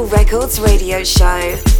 Records Radio Show.